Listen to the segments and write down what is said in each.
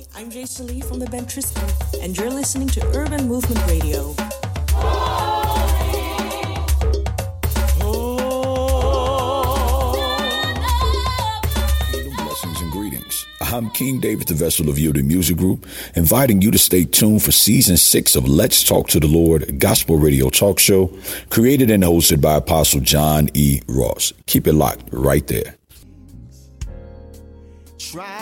Hey, I'm Jason Lee from the band Tristan, and you're listening to Urban Movement Radio. Blessings and greetings. I'm King David, the vessel of Yielded Music Group, inviting you to stay tuned for season six of Let's Talk to the Lord Gospel Radio Talk Show, created and hosted by Apostle John E. Ross. Keep it locked right there. Trying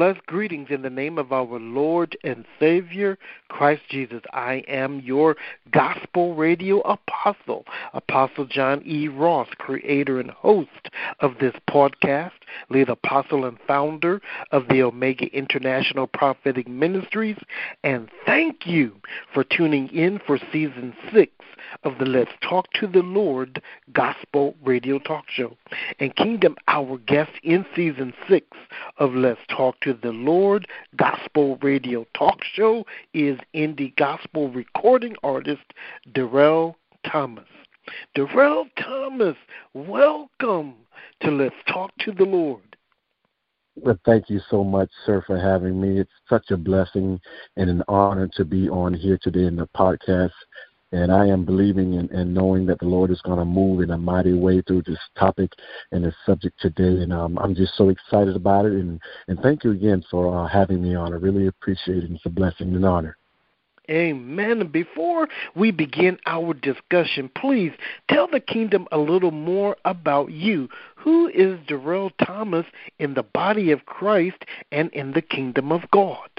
blessed greetings in the name of our Lord and Savior, Christ Jesus. I am your gospel radio apostle, Apostle John E. Ross, creator and host of this podcast, lead apostle and founder of the Omega International Prophetic Ministries. And thank you for tuning in for season six of the Let's Talk to the Lord Gospel Radio Talk Show. And Kingdom, our guest in season six of Let's Talk to the Lord Gospel Radio Talk Show is indie gospel recording artist Darrell Thomas. Darrell Thomas, welcome to Let's Talk to the Lord. Well, thank you so much, sir, for having me. It's such a blessing and an honor to be on here today in the podcast. And I am believing and, and knowing that the Lord is going to move in a mighty way through this topic and this subject today. And um, I'm just so excited about it. And, and thank you again for uh, having me on. I really appreciate it. It's a blessing and honor. Amen. Before we begin our discussion, please tell the kingdom a little more about you. Who is Darrell Thomas in the body of Christ and in the kingdom of God?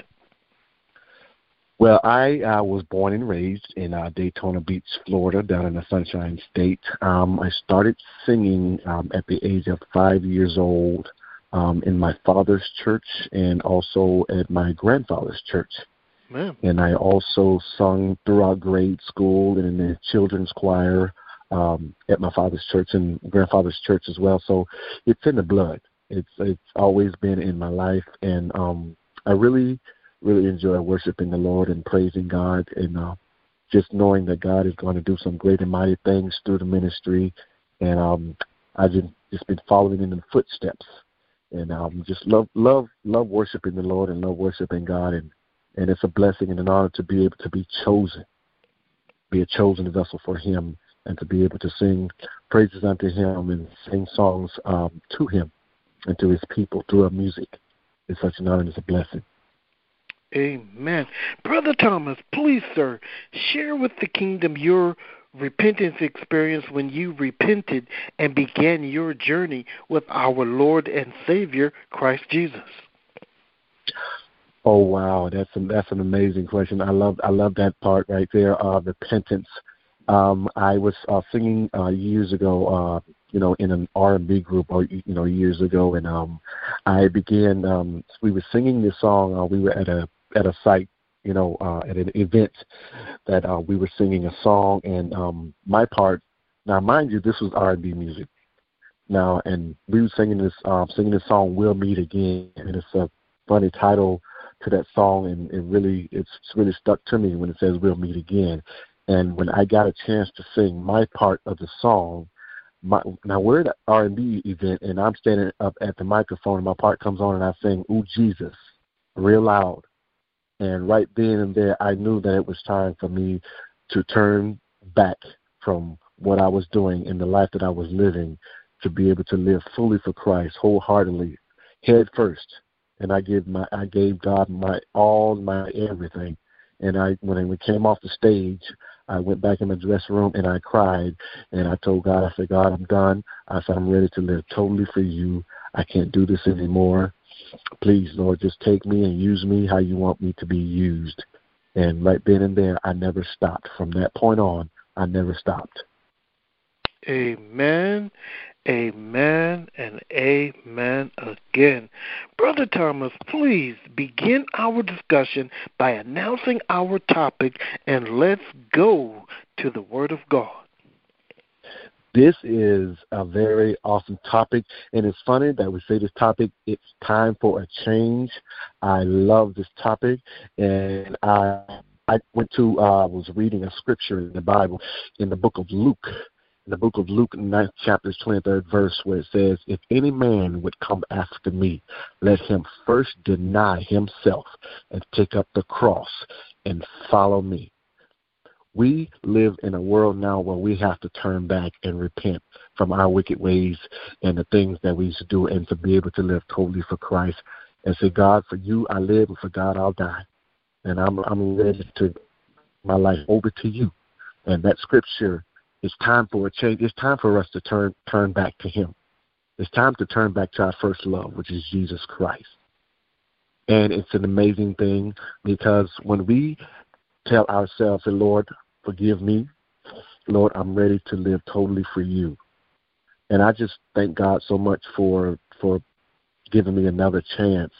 Well, I uh, was born and raised in uh, Daytona Beach, Florida, down in the Sunshine State. Um, I started singing um, at the age of five years old um, in my father's church and also at my grandfather's church. Man. And I also sung throughout grade school and in the children's choir um, at my father's church and grandfather's church as well. So it's in the blood. It's it's always been in my life, and um, I really really enjoy worshiping the Lord and praising God and uh, just knowing that God is going to do some great and mighty things through the ministry. And um, I've just, just been following in the footsteps, and um, just love love love worshiping the Lord and love worshiping God, and and it's a blessing and an honor to be able to be chosen, be a chosen vessel for Him, and to be able to sing praises unto Him and sing songs um, to Him and to His people through our music. It's such an honor it's a blessing. Amen. Brother Thomas, please, sir, share with the kingdom your repentance experience when you repented and began your journey with our Lord and Savior, Christ Jesus. Oh wow, that's that's an amazing question. I love I love that part right there. Uh, repentance. Um, I was uh, singing uh, years ago, uh, you know, in an R and B group, or you know, years ago, and um, I began. Um, we were singing this song. Uh, we were at a at a site, you know, uh, at an event that uh, we were singing a song, and um, my part. Now, mind you, this was R and B music. Now, and we were singing this uh, singing this song, "We'll Meet Again," and it's a funny title to that song, and it really it's really stuck to me when it says "We'll meet again." And when I got a chance to sing my part of the song, my, now we're at an R&B event, and I'm standing up at the microphone, and my part comes on, and I sing "Ooh Jesus" real loud. And right then and there, I knew that it was time for me to turn back from what I was doing in the life that I was living to be able to live fully for Christ, wholeheartedly, head first and I gave my I gave God my all my everything. And I when we came off the stage, I went back in my dressing room and I cried and I told God, I said, God, I'm done. I said, I'm ready to live totally for you. I can't do this anymore. Please, Lord, just take me and use me how you want me to be used. And right then and there, I never stopped. From that point on, I never stopped. Amen. Amen and amen again. Brother Thomas, please begin our discussion by announcing our topic and let's go to the Word of God. This is a very awesome topic, and it's funny that we say this topic, it's time for a change. I love this topic, and I I went to uh, was reading a scripture in the Bible in the book of Luke, in the book of Luke, 9th chapter, 23rd verse, where it says, If any man would come after me, let him first deny himself and take up the cross and follow me. We live in a world now where we have to turn back and repent from our wicked ways and the things that we used to do and to be able to live totally for Christ and say, God, for you I live and for God I'll die. And I'm I'm ready to my life over to you. And that scripture it's time for a change. It's time for us to turn turn back to Him. It's time to turn back to our first love, which is Jesus Christ. And it's an amazing thing because when we tell ourselves, Lord, forgive me, Lord, I'm ready to live totally for you. And I just thank God so much for for giving me another chance.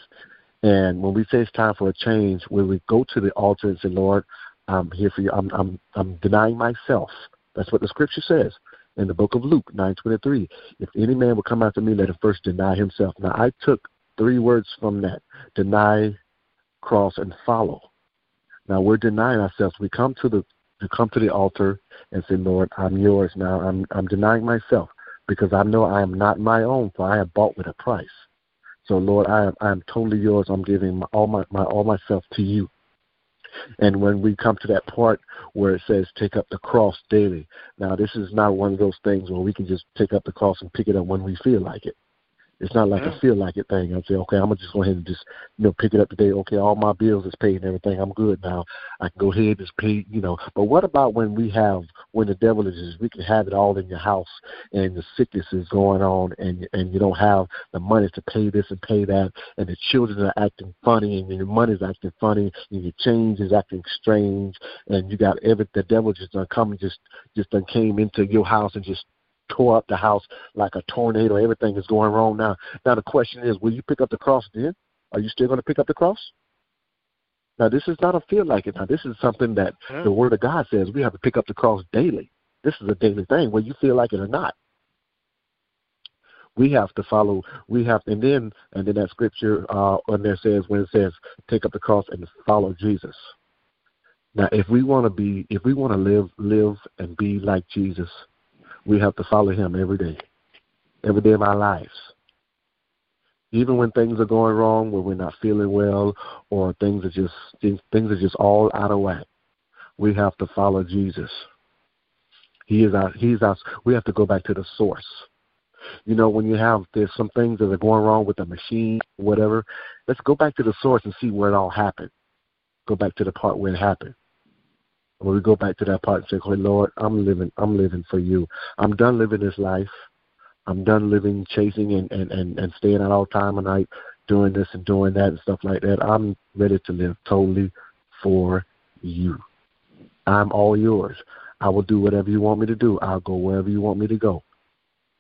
And when we say it's time for a change, when we go to the altar and say, Lord, I'm here for you. I'm I'm I'm denying myself. That's what the scripture says in the book of Luke 9:23. If any man will come after me, let him first deny himself. Now I took three words from that: deny, cross, and follow. Now we're denying ourselves. We come to the to come to the altar and say, Lord, I'm yours now. I'm I'm denying myself because I know I am not my own, for I have bought with a price. So Lord, I am I am totally yours. I'm giving my, all my, my all myself to you. And when we come to that part where it says take up the cross daily, now this is not one of those things where we can just take up the cross and pick it up when we feel like it. It's not like yeah. a feel like it thing. I say, okay, I'm gonna just go ahead and just you know pick it up today. Okay, all my bills is paid and everything. I'm good now. I can go ahead and just pay. You know, but what about when we have when the devil is? We can have it all in your house and the sickness is going on and and you don't have the money to pay this and pay that and the children are acting funny and your money's acting funny and your change is acting strange and you got every the devil just done come and just just done came into your house and just tore up the house like a tornado. Everything is going wrong now. Now the question is, will you pick up the cross then? Are you still going to pick up the cross? Now this is not a feel like it. Now this is something that the Word of God says we have to pick up the cross daily. This is a daily thing, whether you feel like it or not. We have to follow. We have, and then and then that scripture uh, when there says when it says take up the cross and follow Jesus. Now, if we want to be, if we want to live, live and be like Jesus, we have to follow him every day, every day of our lives. Even when things are going wrong, when we're not feeling well, or things are just things are just all out of whack, we have to follow Jesus. He is our he's our we have to go back to the source. You know, when you have there's some things that are going wrong with the machine, whatever, let's go back to the source and see where it all happened. Go back to the part where it happened. When we go back to that part and say, "Oh Lord, I'm living, I'm living for you. I'm done living this life. I'm done living chasing and and and, and staying out all time of night, doing this and doing that and stuff like that. I'm ready to live totally for you. I'm all yours. I will do whatever you want me to do. I'll go wherever you want me to go,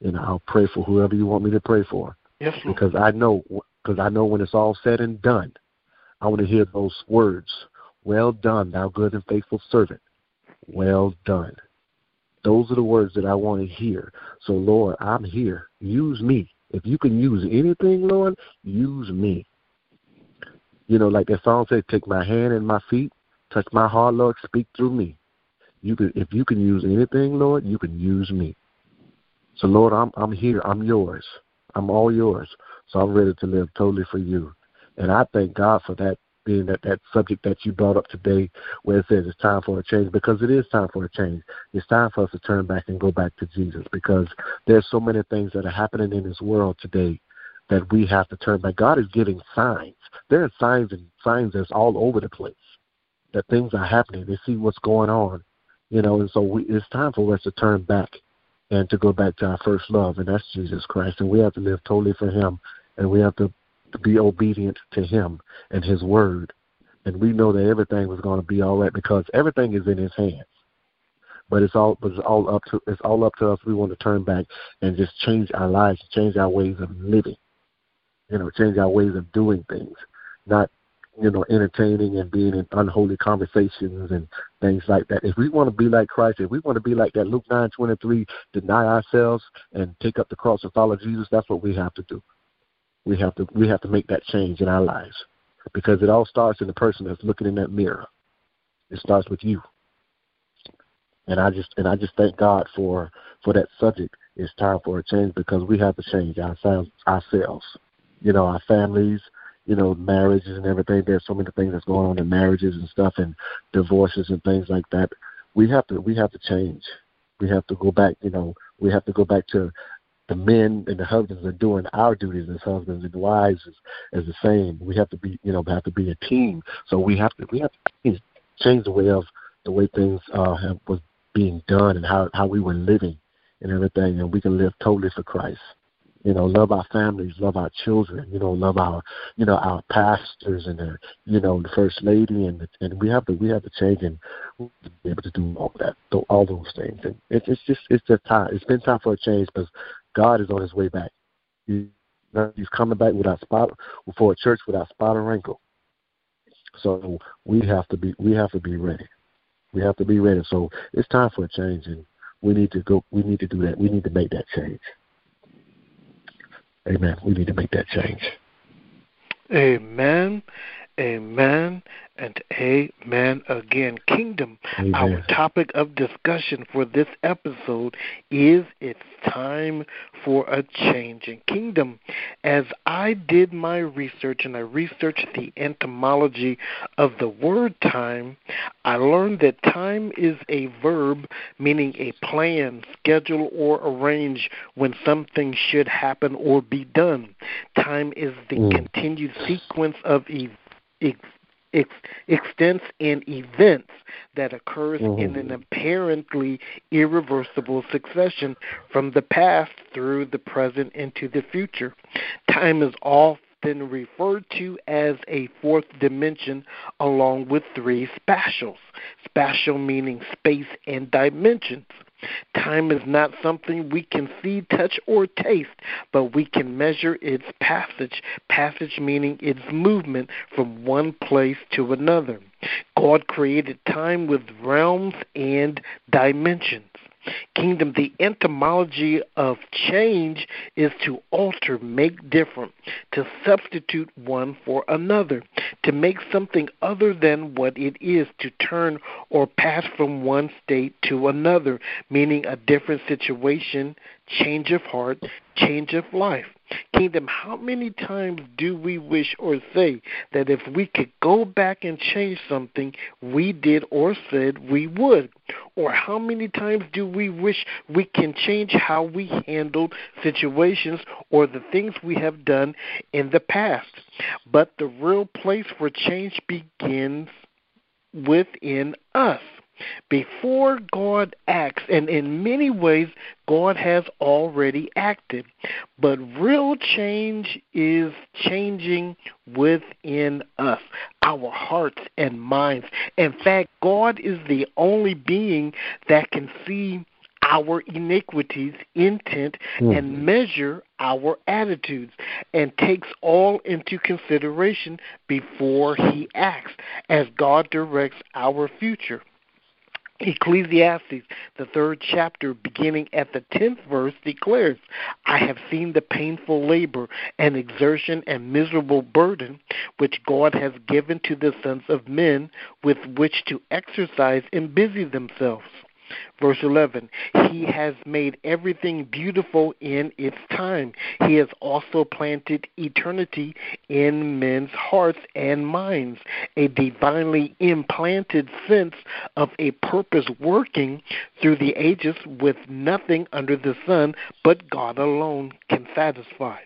and I'll pray for whoever you want me to pray for. Yes, Lord. because I know because I know when it's all said and done, I want to hear those words well done, thou good and faithful servant. Well done. Those are the words that I want to hear. So, Lord, I'm here. Use me. If you can use anything, Lord, use me. You know, like that song says, take my hand and my feet, touch my heart, Lord, speak through me. You can if you can use anything, Lord, you can use me. So Lord, I'm I'm here. I'm yours. I'm all yours. So I'm ready to live totally for you. And I thank God for that being that that subject that you brought up today, where it says it's time for a change, because it is time for a change. It's time for us to turn back and go back to Jesus, because there's so many things that are happening in this world today that we have to turn back. God is giving signs. There are signs and signs that's all over the place that things are happening. They see what's going on, you know, and so we, it's time for us to turn back and to go back to our first love, and that's Jesus Christ. And we have to live totally for Him, and we have to to be obedient to Him and His Word. And we know that everything was going to be all right because everything is in His hands. But it's all, but it's all up to it's all up to us. We want to turn back and just change our lives, change our ways of living. You know, change our ways of doing things, not you know, entertaining and being in unholy conversations and things like that. If we want to be like Christ, if we want to be like that Luke nine twenty three, deny ourselves and take up the cross and follow Jesus, that's what we have to do. We have to we have to make that change in our lives because it all starts in the person that's looking in that mirror. It starts with you. And I just and I just thank God for for that subject. It's time for a change because we have to change ourselves ourselves. You know, our families, you know, marriages and everything. There's so many things that's going on in marriages and stuff and divorces and things like that. We have to we have to change. We have to go back, you know, we have to go back to the men and the husbands are doing our duties as husbands and wives as, as the same. We have to be, you know, have to be a team. So we have to we have to change the way of the way things uh, have, was being done and how how we were living and everything, and we can live totally for Christ. You know, love our families, love our children. You know, love our you know our pastors and the you know the first lady, and the, and we have to we have to change and be able to do all that, all those things. And it's it's just it's just time. It's been time for a change because God is on his way back. He's coming back without spot for a church without spot or wrinkle. So we have to be we have to be ready. We have to be ready. So it's time for a change, and we need to go. We need to do that. We need to make that change. Amen. We need to make that change. Amen. Amen and amen again. Kingdom, Amen. our topic of discussion for this episode is It's Time for a Change. And Kingdom, as I did my research and I researched the etymology of the word time, I learned that time is a verb meaning a plan, schedule, or arrange when something should happen or be done. Time is the Mm. continued sequence of events ex, ex, extents and events that occurs Mhm. in an apparently irreversible succession from the past through the present into the future. Time is often referred to as a fourth dimension along with three spatials. Spatial meaning space and dimensions. Time is not something we can see, touch, or taste, but we can measure its passage. Passage meaning its movement from one place to another. God created time with realms and dimensions. Kingdom, the etymology of change is to alter, make different, to substitute one for another, to make something other than what it is, to turn or pass from one state to another, meaning a different situation, change of heart, change of life. Kingdom, how many times do we wish or say that if we could go back and change something we did or said we would? Or how many times do we wish we can change how we handled situations or the things we have done in the past? But the real place for change begins within us before God acts, and in many ways, God has already acted. But real change is changing within us, our hearts and minds. In fact, God is the only being that can see our iniquities, intent, Mhm. and measure our attitudes, and takes all into consideration before he acts, as God directs our future. Ecclesiastes, the third chapter, beginning at the tenth verse, declares, I have seen the painful labor and exertion and miserable burden which God has given to the sons of men with which to exercise and busy themselves. Verse 11, He has made everything beautiful in its time. He has also planted eternity in men's hearts and minds, a divinely implanted sense of a purpose working through the ages with nothing under the sun but God alone can satisfy.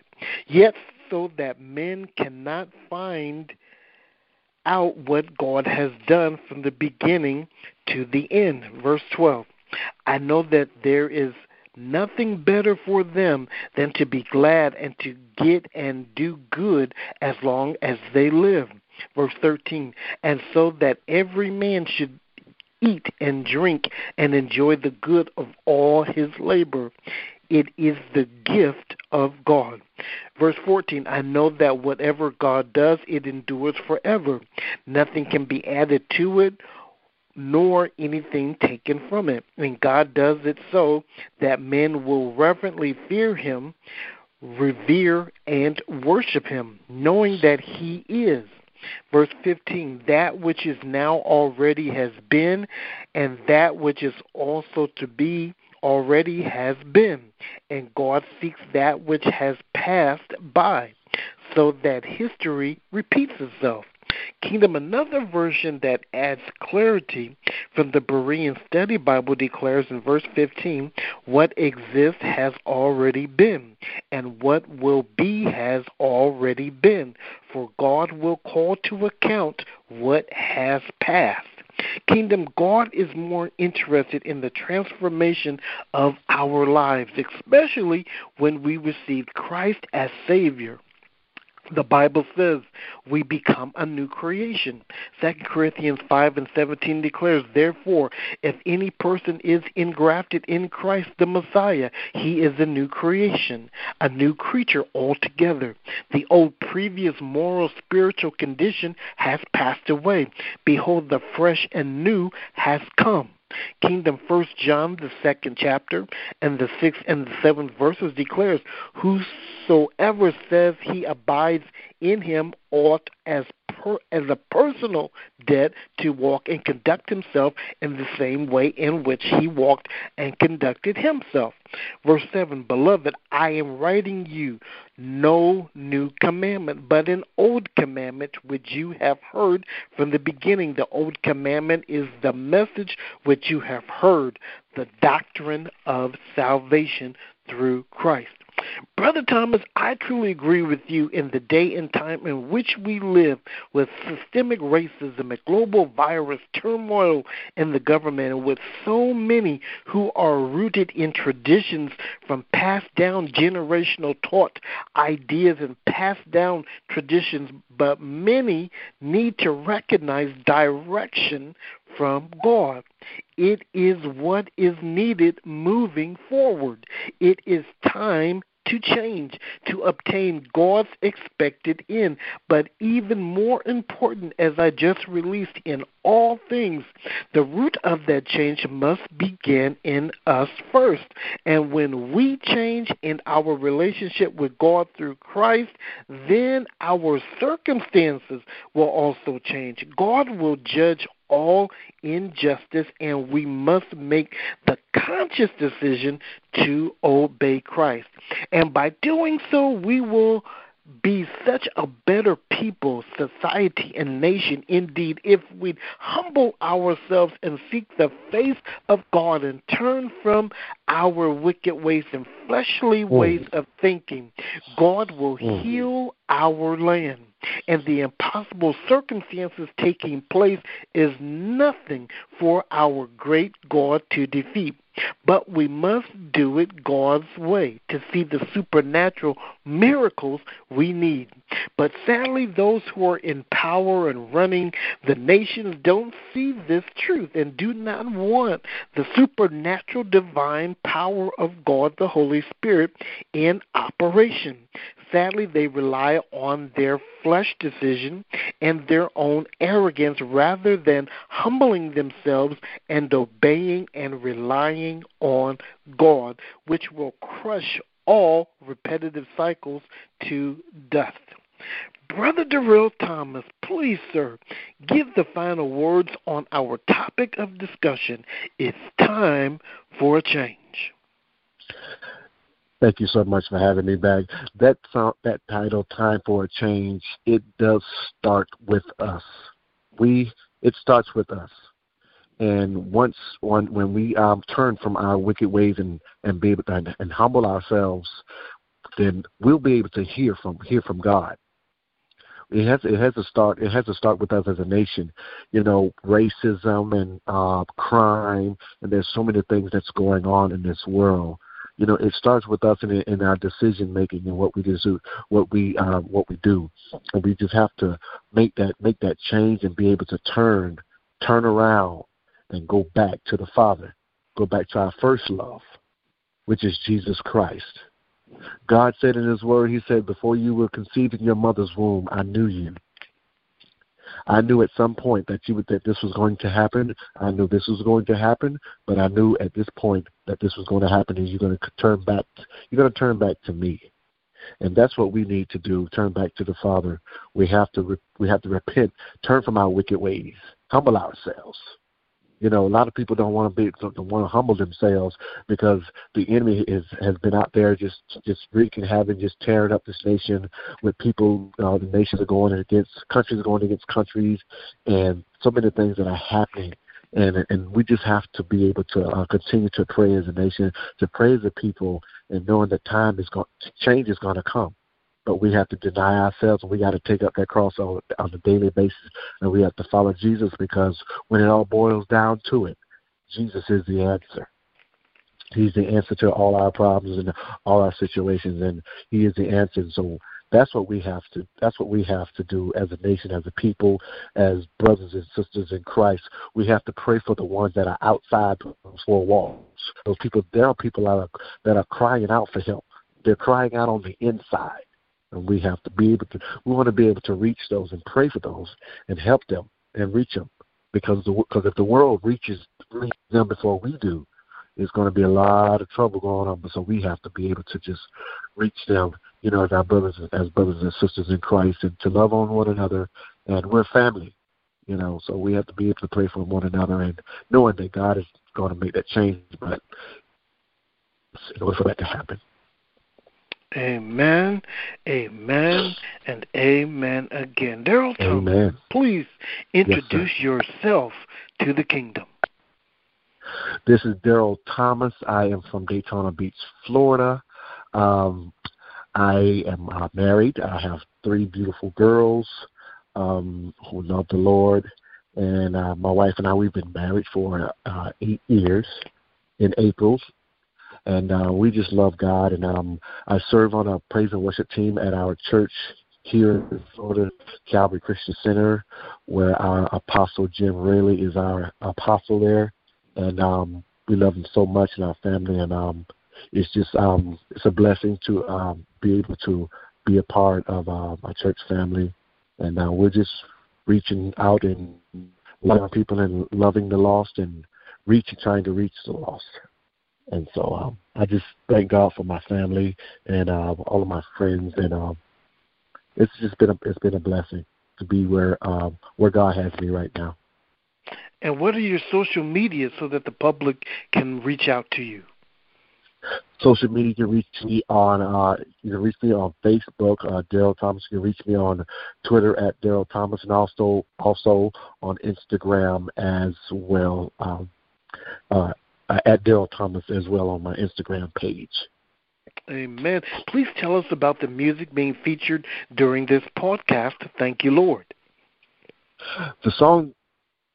Yet, so that men cannot find out what God has done from the beginning to the end. Verse 12 I know that there is nothing better for them than to be glad and to get and do good as long as they live. Verse 13 And so that every man should eat and drink and enjoy the good of all his labor. It is the gift of God. Verse 14 I know that whatever God does, it endures forever. Nothing can be added to it, nor anything taken from it. And God does it so that men will reverently fear him, revere, and worship him, knowing that he is. Verse 15 That which is now already has been, and that which is also to be already has been, and God seeks that which has passed by, so that history repeats itself. Kingdom, another version that adds clarity from the Berean Study Bible declares in verse 15 what exists has already been, and what will be has already been, for God will call to account what has passed. Kingdom, God is more interested in the transformation of our lives, especially when we receive Christ as Savior. The Bible says we become a new creation. Second Corinthians 5 and 17 declares, Therefore, if any person is engrafted in Christ the Messiah, he is a new creation, a new creature altogether. The old previous moral spiritual condition has passed away. Behold, the fresh and new has come. Kingdom First John the second chapter and the sixth and the seventh verses declares, Whosoever says he abides in him ought as as a personal debt to walk and conduct himself in the same way in which he walked and conducted himself. Verse 7 Beloved, I am writing you no new commandment, but an old commandment which you have heard from the beginning. The old commandment is the message which you have heard, the doctrine of salvation through Christ. Brother Thomas, I truly agree with you in the day and time in which we live with systemic racism, a global virus, turmoil in the government, and with so many who are rooted in traditions from passed down generational taught ideas and passed down traditions, but many need to recognize direction from God. It is what is needed moving forward. It is time to change, to obtain God's expected end. But even more important, as I just released in all things, the root of that change must begin in us first. And when we change in our relationship with God through Christ, then our circumstances will also change. God will judge all injustice, and we must make the conscious decision to obey Christ. And by doing so, we will be such a better people, society, and nation indeed if we humble ourselves and seek the face of God and turn from our wicked ways and fleshly mm. ways of thinking. God will mm. heal our land and the impossible circumstances taking place is nothing for our great God to defeat. But we must do it God's way to see the supernatural miracles we need. But sadly, those who are in power and running the nations don't see this truth and do not want the supernatural divine power of God the Holy Spirit in operation. Sadly, they rely on their flesh decision and their own arrogance rather than humbling themselves and obeying and relying on God, which will crush all repetitive cycles to dust. Brother Darrell Thomas, please, sir, give the final words on our topic of discussion. It's time for a change. Thank you so much for having me back. That that title, "Time for a Change," it does start with us. We it starts with us, and once when when we um, turn from our wicked ways and and be able to, and, and humble ourselves, then we'll be able to hear from hear from God. It has it has to start it has to start with us as a nation. You know, racism and uh, crime, and there's so many things that's going on in this world you know it starts with us in, in our decision making and what we do what we uh, what we do. And we just have to make that make that change and be able to turn turn around and go back to the father go back to our first love which is jesus christ. God said in his word he said before you were conceived in your mother's womb i knew you I knew at some point that you would, that this was going to happen. I knew this was going to happen, but I knew at this point that this was going to happen, and you're going to turn back. You're going to turn back to me, and that's what we need to do. Turn back to the Father. We have to. We have to repent. Turn from our wicked ways. Humble ourselves. You know, a lot of people don't want to be don't want to humble themselves because the enemy is has been out there just just wreaking havoc, just tearing up this nation with people. Uh, the nations are going against countries are going against countries, and so many things that are happening. And and we just have to be able to uh, continue to pray as a nation, to pray as a people, and knowing that time is going, change is going to come but we have to deny ourselves and we got to take up that cross on, on a daily basis and we have to follow Jesus because when it all boils down to it, Jesus is the answer. He's the answer to all our problems and all our situations, and He is the answer. So that's what we have to. That's what we have to do as a nation, as a people, as brothers and sisters in Christ. We have to pray for the ones that are outside those four walls. Those people. There are people that are that are crying out for help. They're crying out on the inside and we have to be able to, we want to be able to reach those and pray for those and help them and reach them. Because the, because if the world reaches, them before we do, there's going to be a lot of trouble going on. So we have to be able to just reach them, you know, as our brothers, as brothers and sisters in Christ, and to love on one another and we're family. You know, so we have to be able to pray for one another and knowing that God is going to make that change, but in order for that to happen. Amen, amen, and amen again. Daryl Thomas, please introduce yes, yourself to the kingdom. This is Daryl Thomas. I am from Daytona Beach, Florida. Um, I am uh, married. I have three beautiful girls um, who love the Lord. And uh, my wife and I, we've been married for uh, eight years in April. And uh, we just love God. And um, I serve on a praise and worship team at our church here in Florida, Calvary Christian Center, where our apostle Jim Raley is our apostle there. And um, we love him so much in our family. And um, it's just um, it's a blessing to um, be able to be a part of uh, my church family, and uh, we're just reaching out and loving people and loving the lost and reaching, trying to reach the lost. And so um, I just thank God for my family and uh, all of my friends, and um, it's just been a, it's been a blessing to be where um, where God has me right now. And what are your social media so that the public can reach out to you? social media. You can reach me on uh, you can reach me on Facebook, uh, Daryl Thomas. You can reach me on Twitter at Daryl Thomas, and also also on Instagram as well. Um, uh, at Daryl Thomas as well on my Instagram page. Amen. Please tell us about the music being featured during this podcast. Thank you, Lord. The song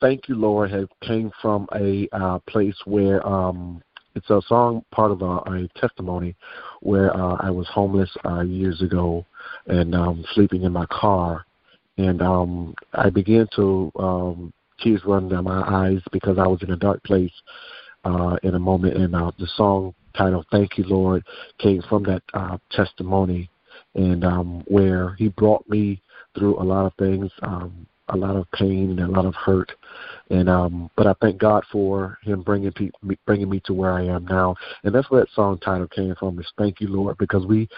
"Thank You, Lord" has came from a uh, place where um, it's a song part of a, a testimony where uh, I was homeless uh, years ago and um, sleeping in my car, and um, I began to um, tears run down my eyes because I was in a dark place uh, in a moment, and uh, the song title "Thank You, Lord" came from that uh, testimony, and um, where He brought me through a lot of things. Um, a lot of pain and a lot of hurt. And um but I thank God for him bringing pe- bringing me to where I am now. And that's where that song title came from is thank you Lord because we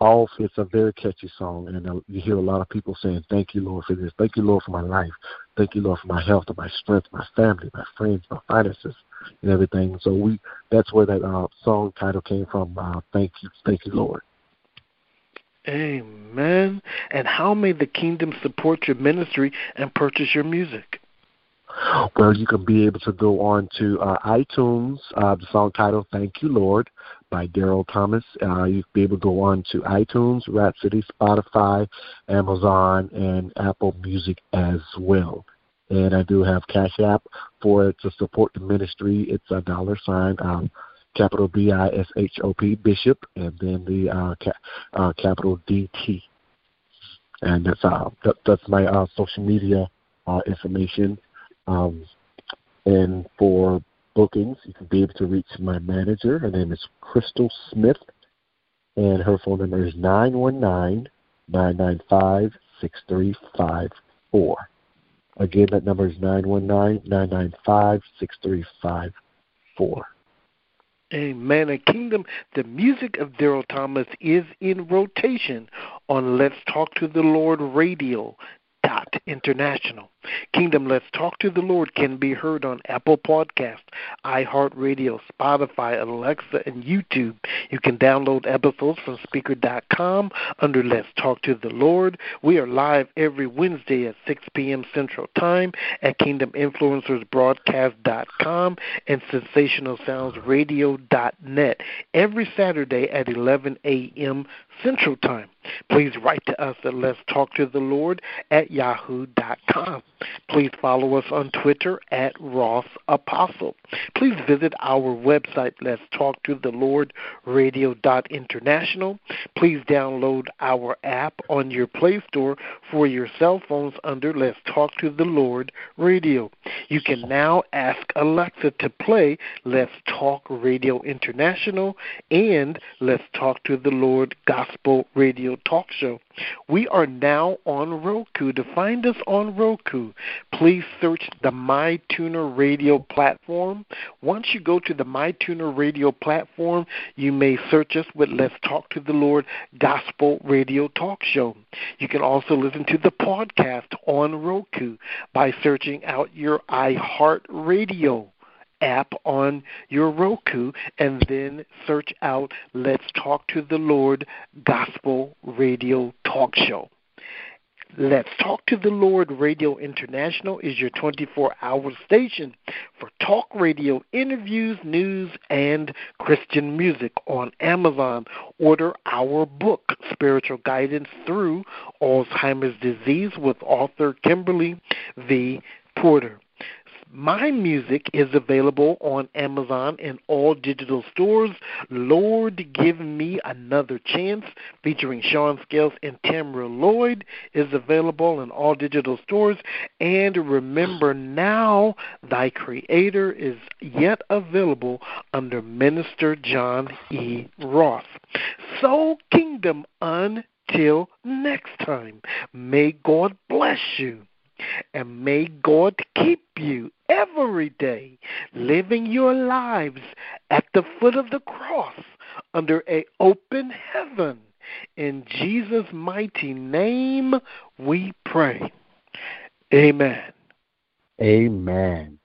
all it's a very catchy song. And uh, you hear a lot of people saying thank you Lord for this. Thank you Lord for my life. Thank you Lord for my health and my strength my family my friends my finances and everything so we that's where that uh song title came from uh thank you thank you Lord Amen. And how may the kingdom support your ministry and purchase your music? Well, you can be able to go on to uh, iTunes, uh, the song title "Thank You, Lord" by Daryl Thomas. Uh, you can be able to go on to iTunes, Rhapsody, Spotify, Amazon, and Apple Music as well. And I do have Cash App for it to support the ministry. It's a dollar sign. Um, capital B I S H O P Bishop, and then the uh, ca- uh, capital D T. And that's uh, that, that's my uh, social media uh, information. Um, and for bookings, you can be able to reach my manager. Her name is Crystal Smith, and her phone number is nine one nine nine nine five six three five four. Again, that number is nine one nine nine nine five six three five four. Amen. And Kingdom, the music of Daryl Thomas is in rotation on Let's Talk to the Lord Radio dot international. Kingdom Let's Talk to the Lord can be heard on Apple Podcast, iHeartRadio, Spotify, Alexa, and YouTube. You can download episodes from Spreaker.com under Let's Talk to the Lord. We are live every Wednesday at 6 p.m. Central Time at KingdomInfluencersBroadcast.com and SensationalSoundsRadio.net every Saturday at 11 a.m. Central Time. Please write to us at Let's Talk to the Lord at yahoo.com. Please follow us on Twitter at Ross Apostle. Please visit our website, Let's Talk to the Lord Radio.international. Please download our app on your Play Store for your cell phones under Let's Talk to the Lord Radio. You can now ask Alexa to play Let's Talk Radio International and Let's Talk to the Lord Gospel Radio Talk Show. We are now on Roku. To find us on Roku, please search the MyTuner Radio platform. Once you go to the MyTuner Radio platform, you may search us with Let's Talk to the Lord Gospel Radio Talk Show. You can also listen to the podcast on Roku by searching out your iHeart Radio app on your Roku and then search out Let's Talk to the Lord Gospel Radio Talk Show. Let's Talk to the Lord Radio International is your 24 hour station for talk radio interviews, news, and Christian music on Amazon. Order our book, Spiritual Guidance Through Alzheimer's Disease, with author Kimberly V. Porter. My music is available on Amazon and all digital stores. Lord, Give Me Another Chance, featuring Sean Scales and Tamara Lloyd, is available in all digital stores. And remember now, Thy Creator is yet available under Minister John E. Roth. So, Kingdom until next time, may God bless you. And may God keep you every day, living your lives at the foot of the cross under a open heaven. In Jesus' mighty name we pray. Amen. Amen.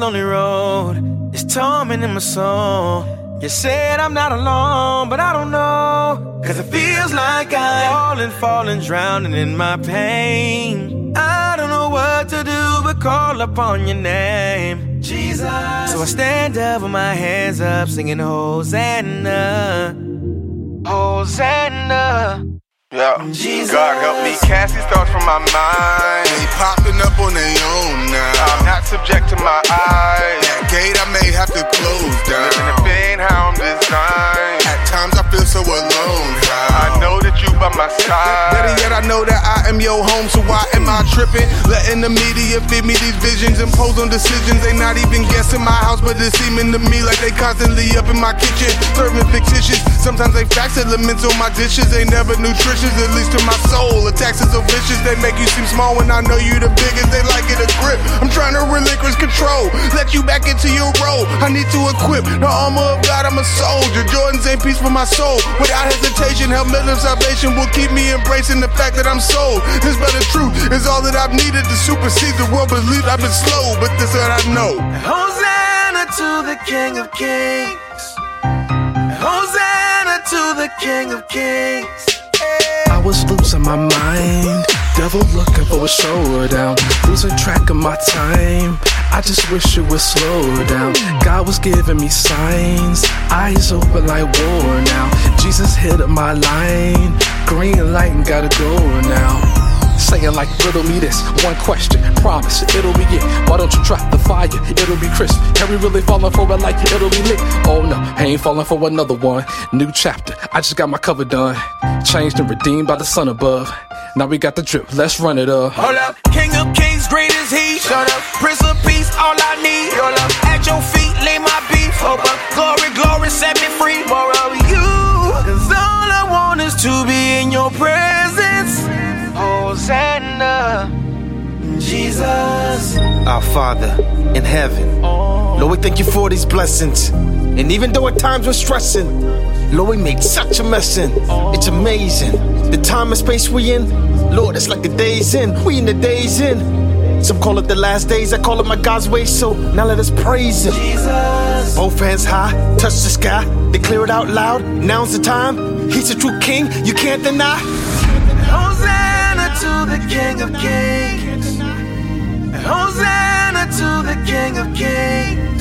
Lonely road. It's torment in my soul. You said I'm not alone, but I don't know. Cause it feels like I'm falling, falling, drowning in my pain. I don't know what to do but call upon your name. Jesus. So I stand up with my hands up, singing Hosanna. Hosanna. Yeah. Jesus. God help me cast these thoughts from my mind. They popping up on their own now. I'm not subject to my eyes. That gate I may have to close down. Living in pain, how I'm designed. At times I feel so alone. How? I know that you by my side. Better yet, I know that I am your home, so why am I tripping? Letting the media feed me these visions, impose on decisions. They not even guessing my house, but it's seeming to me like they constantly up in my kitchen, serving fictitious. Sometimes they facts elements on my dishes. They never nutritious at least to my soul. Attacks are so vicious, they make you seem small when I know you the biggest. They like it a grip. I'm trying to relinquish control, let you back into your role. I need to equip the armor of God. I'm a soldier. Jordan's ain't peace for my soul. Without hesitation, helmet of salvation will keep me embracing the fact that I'm sold. This better truth is all that I've needed to supersede the world. Believe I've been slow, but this what I know. Hosanna to the King of Kings. Hosanna to the King of Kings. I was losing my mind. Devil looking for a showdown. Losing track of my time. I just wish it would slow down. God was giving me signs. Eyes open like war now. Jesus hit up my line. Green light and gotta go now. Saying like, riddle me this one question. Promise it'll be it. Why don't you drop the fire? It'll be crisp. Can we really falling for it like it'll be lit? Oh no, I ain't falling for another one. New chapter. I just got my cover done. Changed and redeemed by the sun above. Now we got the drip. Let's run it up. Hold up, King of Kings, great as He. Shut up, Prince of Peace, all I need. Hold up, at your feet, lay my beef. Hold up, glory, glory, set me free. More of you, cause all I want is to be in your presence. Hosanna, Jesus. Our Father in heaven, Lord, we thank you for these blessings. And even though at times we're stressing, Lord, we made such a mess in. It's amazing. The time and space we in, Lord, it's like the days in. We in the days in. Some call it the last days, I call it my God's way. So now let us praise Him. Jesus. Both hands high, touch the sky, declare it out loud. Now's the time. He's a true King, you can't deny. Hosanna to the King of Kings. Hosanna to the King of Kings.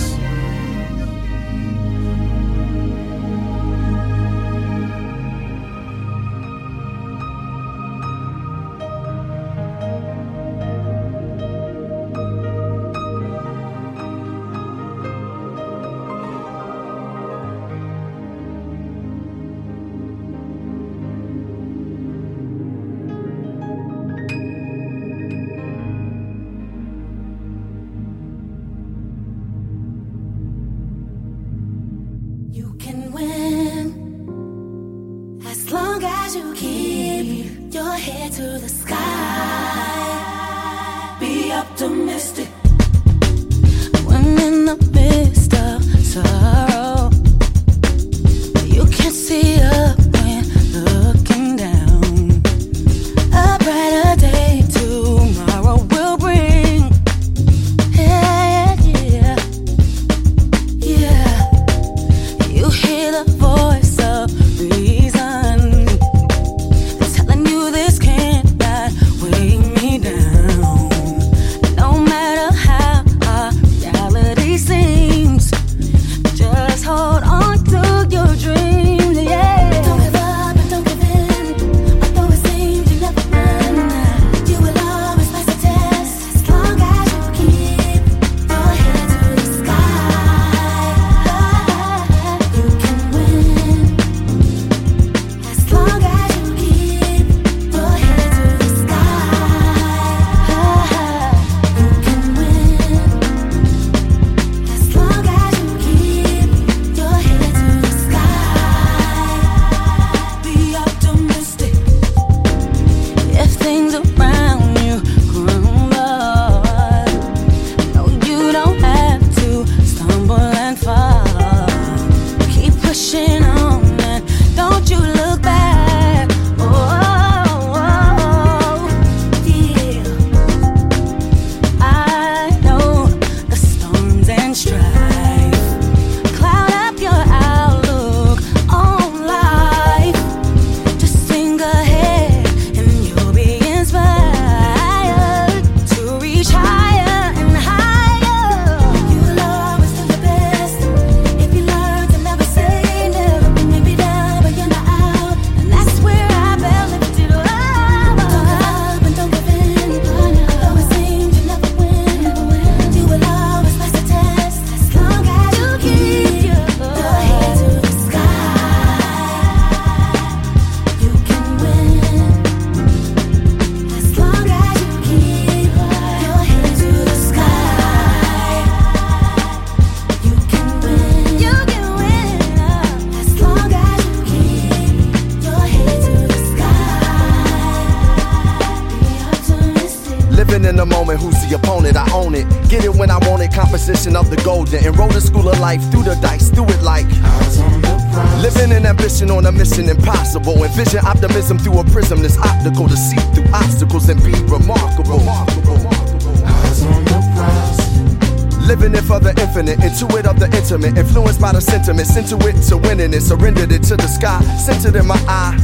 Surrendered it to the sky, centered in my eye.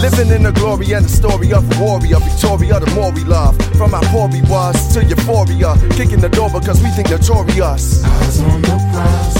Living in the glory and the story of a warrior, Victoria, the more we love. From how poor we was to euphoria, kicking the door because we think notorious. Eyes on the prize.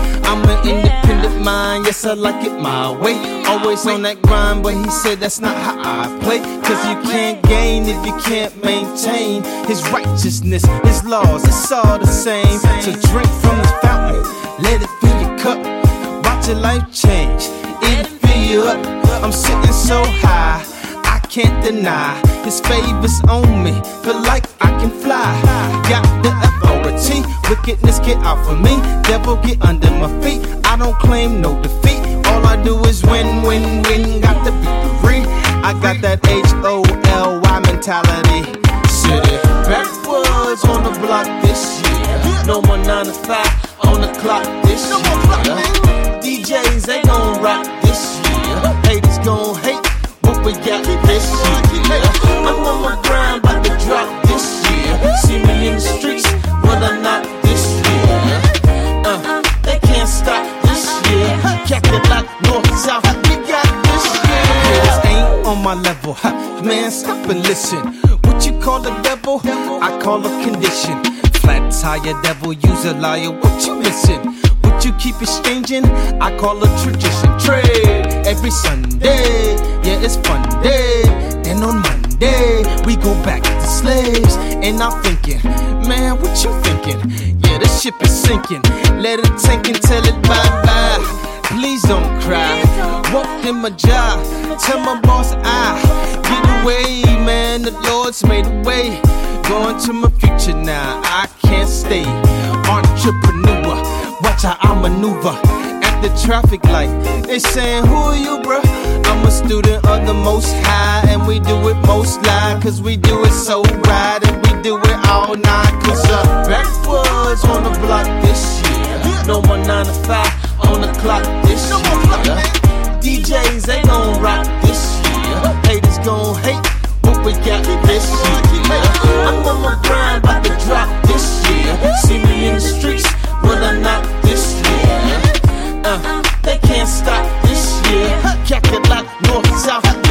that grind, but he said that's not how I play. Cause you can't gain if you can't maintain his righteousness, his laws, it's all the same. So drink from the fountain, let it fill your cup. Watch your life change, it'll fill you up. I'm sitting so high, I can't deny his favors on me. Feel like I can fly. Got the authority, wickedness get out for me. Devil get under my feet. I don't claim no defeat. All I do is win, win, win. Got the victory. I got that H O L Y mentality. City backwards on the block this year. No more nine to five on the clock this year. DJs they gon' rock this year. Haters gon' hate we got this year. I'm on my grind, about to drop this year. See me in the streets, but I'm not this year. Uh, they can't stop this year. Captain north, south, we got this shit. ain't on my level, man, stop and listen. What you call the devil? I call a condition. Flat tire devil, use a liar, what you missing? What you keep exchanging? I call a tradition. Trade every Sunday, yeah, it's fun day. Then on Monday, we go back to slaves. And I'm thinking, man, what you thinking? Yeah, the ship is sinking. Let it tank and tell it bye bye. Please don't cry. Walk in my job. Tell my boss I get away, man. The Lord's made a way. Going to my future now. I can't stay. Entrepreneur. Watch how I maneuver At the traffic light. They saying, Who are you, bruh? I'm a student of the most high, and we do it most live, cause we do it so right, and we do it all night, cause uh, backwoods on the block this year. No more 9 to 5 on the clock this year. DJs, they gon' rock this year. Haters gon' hate what we got this year. I'm on my grind See me in the streets, but I'm not this year. Uh, they can't stop this year. Check it like north, south,